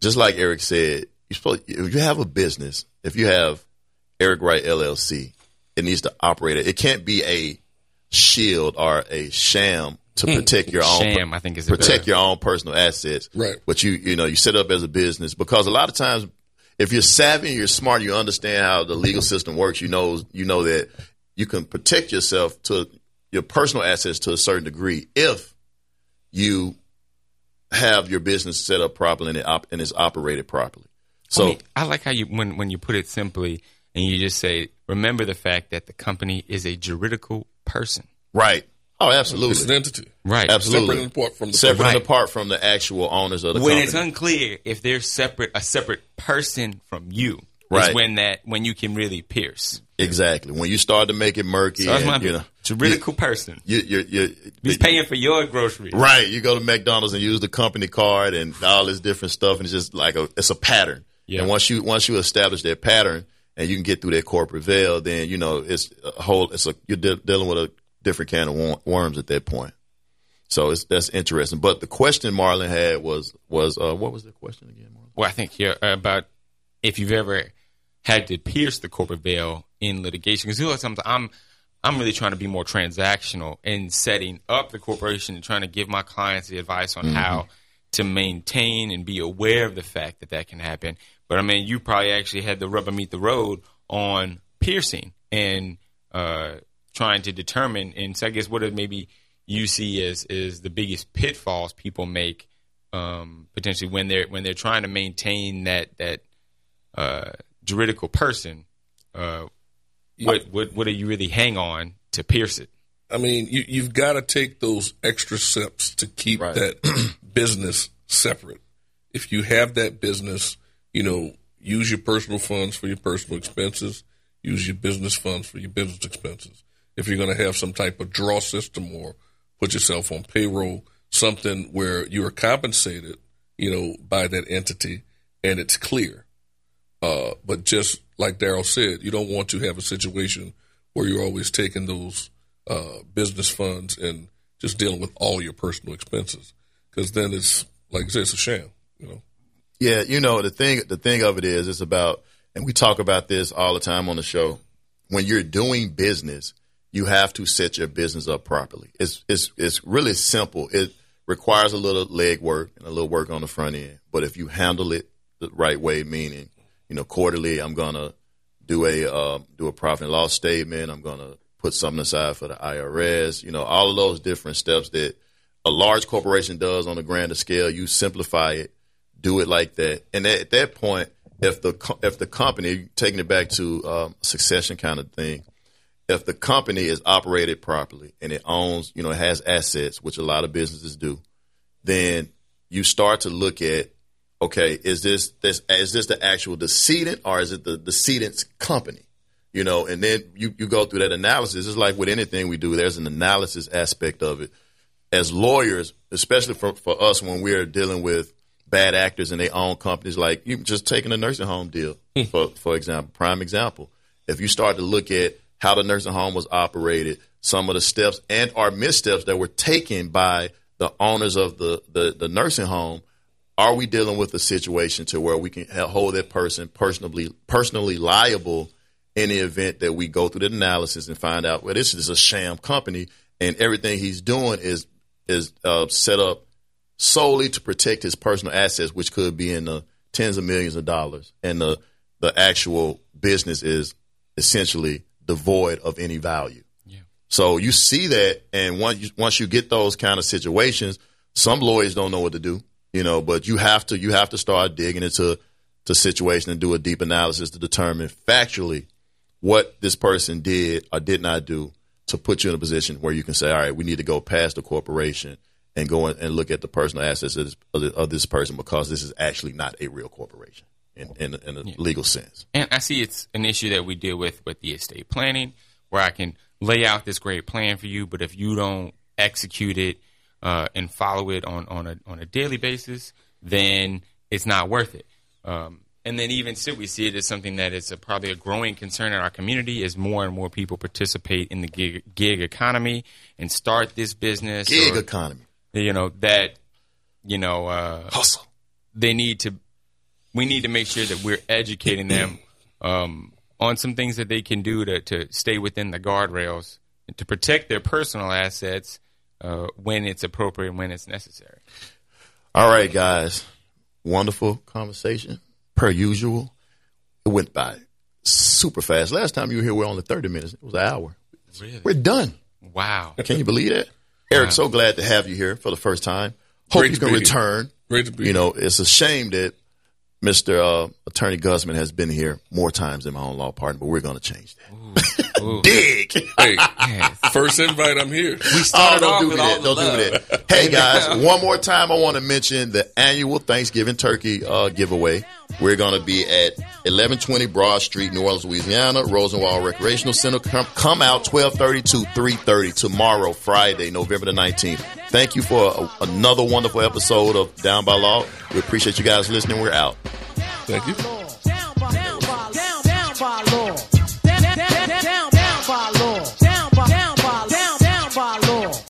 S1: just like Eric said, you supposed if you have a business, if you have Eric Wright LLC, it needs to operate. It It can't be a shield or a sham to protect your own
S2: Sham, I think, is
S1: protect
S2: better-
S1: your own personal assets.
S3: Right.
S1: But you you know you set up as a business because a lot of times if you're savvy, you're smart, you understand how the legal system works. You know you know that you can protect yourself to your personal assets to a certain degree if you have your business set up properly and, it op- and it's operated properly. So
S2: I, mean, I like how you when when you put it simply and you just say, remember the fact that the company is a juridical person.
S1: right. Oh, absolutely.
S3: It's an entity.
S2: Right.
S1: Absolutely.
S3: Separate apart from the
S1: Separate
S2: Right.
S1: and apart from the actual owners of the company.
S2: when
S1: company.
S2: it's unclear if they're separate, a separate person from you,
S1: Right.
S2: is when that when you can really pierce.
S1: Exactly. When you start to make it murky,
S2: So that's my
S1: you know,
S2: juridical person.
S1: you, you, you,
S2: He's paying for your groceries.
S1: Right. You go to McDonald's and use the company card and all this different stuff, and it's just like a it's a pattern.
S2: Yeah.
S1: And once you once you establish that pattern, and you can get through that corporate veil, then you know it's a whole. It's a you're de- dealing with a different can of worms at that point. So it's that's interesting. But the question Marlon had was was uh, what was the question again? Marlon?
S2: Well, I think here about if you've ever had to pierce the corporate veil in litigation, because know, sometimes I'm I'm really trying to be more transactional in setting up the corporation and trying to give my clients the advice on mm-hmm. how to maintain and be aware of the fact that that can happen. But I mean, you probably actually had the rubber meet the road on piercing and uh, trying to determine. And so I guess what maybe you see as is the biggest pitfalls people make um, potentially when they're when they're trying to maintain that that uh, juridical person. Uh, what what what do you really hang on to pierce it?
S3: I mean, you, you've got to take those extra steps to keep right. that business separate. If you have that business, you know, use your personal funds for your personal expenses, use your business funds for your business expenses. If you're going to have some type of draw system or put yourself on payroll, something where you are compensated, you know, by that entity and it's clear. Uh, but just like Daryl said, you don't want to have a situation where you're always taking those uh, business funds and just dealing with all your personal expenses because then it's like I said, it's a sham, you know.
S1: Yeah, you know the thing. The thing of it is, it's about, and we talk about this all the time on the show. When you're doing business, you have to set your business up properly. It's it's it's really simple. It requires a little leg work and a little work on the front end, but if you handle it the right way, meaning you know, quarterly, I'm gonna do a uh, do a profit and loss statement. I'm gonna put something aside for the IRS. You know, all of those different steps that a large corporation does on a grander scale. You simplify it, do it like that, and at that point, if the if the company taking it back to um, succession kind of thing, if the company is operated properly and it owns, you know, it has assets, which a lot of businesses do, then you start to look at okay, is this this is this the actual decedent or is it the decedent's company? You know, and then you, you go through that analysis. It's like with anything we do, there's an analysis aspect of it. As lawyers, especially for, for us when we're dealing with bad actors and they own companies, like you just taking a nursing home deal, hmm. for, for example, prime example. If you start to look at how the nursing home was operated, some of the steps and or missteps that were taken by the owners of the, the, the nursing home, are we dealing with a situation to where we can hold that person personally personally liable in the event that we go through the analysis and find out well this is a sham company and everything he's doing is is uh, set up solely to protect his personal assets which could be in the tens of millions of dollars. And the the actual business is essentially devoid of any value. Yeah. so you see that and once you, once you get those kind of situations some lawyers don't know what to do you know, but you have to you have to start digging into the situation and do a deep analysis to determine factually what this person did or did not do to put you in a position where you can say, all right, we need to go past the corporation and go and look at the personal assets of this, of this person because this is actually not a real corporation in, in, in a yeah. legal sense.
S2: And I see it's an issue that we deal with with the estate planning where I can lay out this great plan for you, but if you don't execute it uh, and follow it on, on a on a daily basis, then it's not worth it. Um, and then even still, we see it as something that is a, probably a growing concern in our community as more and more people participate in the gig, gig economy and start this business.
S1: Gig or, economy.
S2: You know that. You know, uh,
S1: hustle.
S2: They need to. We need to make sure that we're educating them um, on some things that they can do to to stay within the guardrails and to protect their personal assets uh, when it's appropriate and when it's necessary.
S1: All right, guys. Wonderful conversation, per usual. It went by super fast. Last time you were here, we were only 30 minutes. It was an hour. Really? We're done.
S2: Wow.
S1: Can you believe that? Eric, wow. so glad to have you here for the first time. Hope Great you can return.
S3: Here. Great to be
S1: You know, it's a shame that Mr. Uh, Attorney Gusman has been here more times than my own law partner, but we're going to change that. Ooh, ooh. Dig.
S3: Hey, first invite, I'm here.
S2: We started oh,
S1: don't do
S2: that.
S1: Don't
S2: love.
S1: do that. Hey guys, one more time, I want to mention the annual Thanksgiving turkey uh, giveaway. We're going to be at 1120 Broad Street, New Orleans, Louisiana, Rosenwald Recreational Center. Come, come out 12:30 to 3:30 tomorrow, Friday, November the 19th. Thank you for a, another wonderful episode of Down by Law. We appreciate you guys listening. We're out.
S3: Thank you.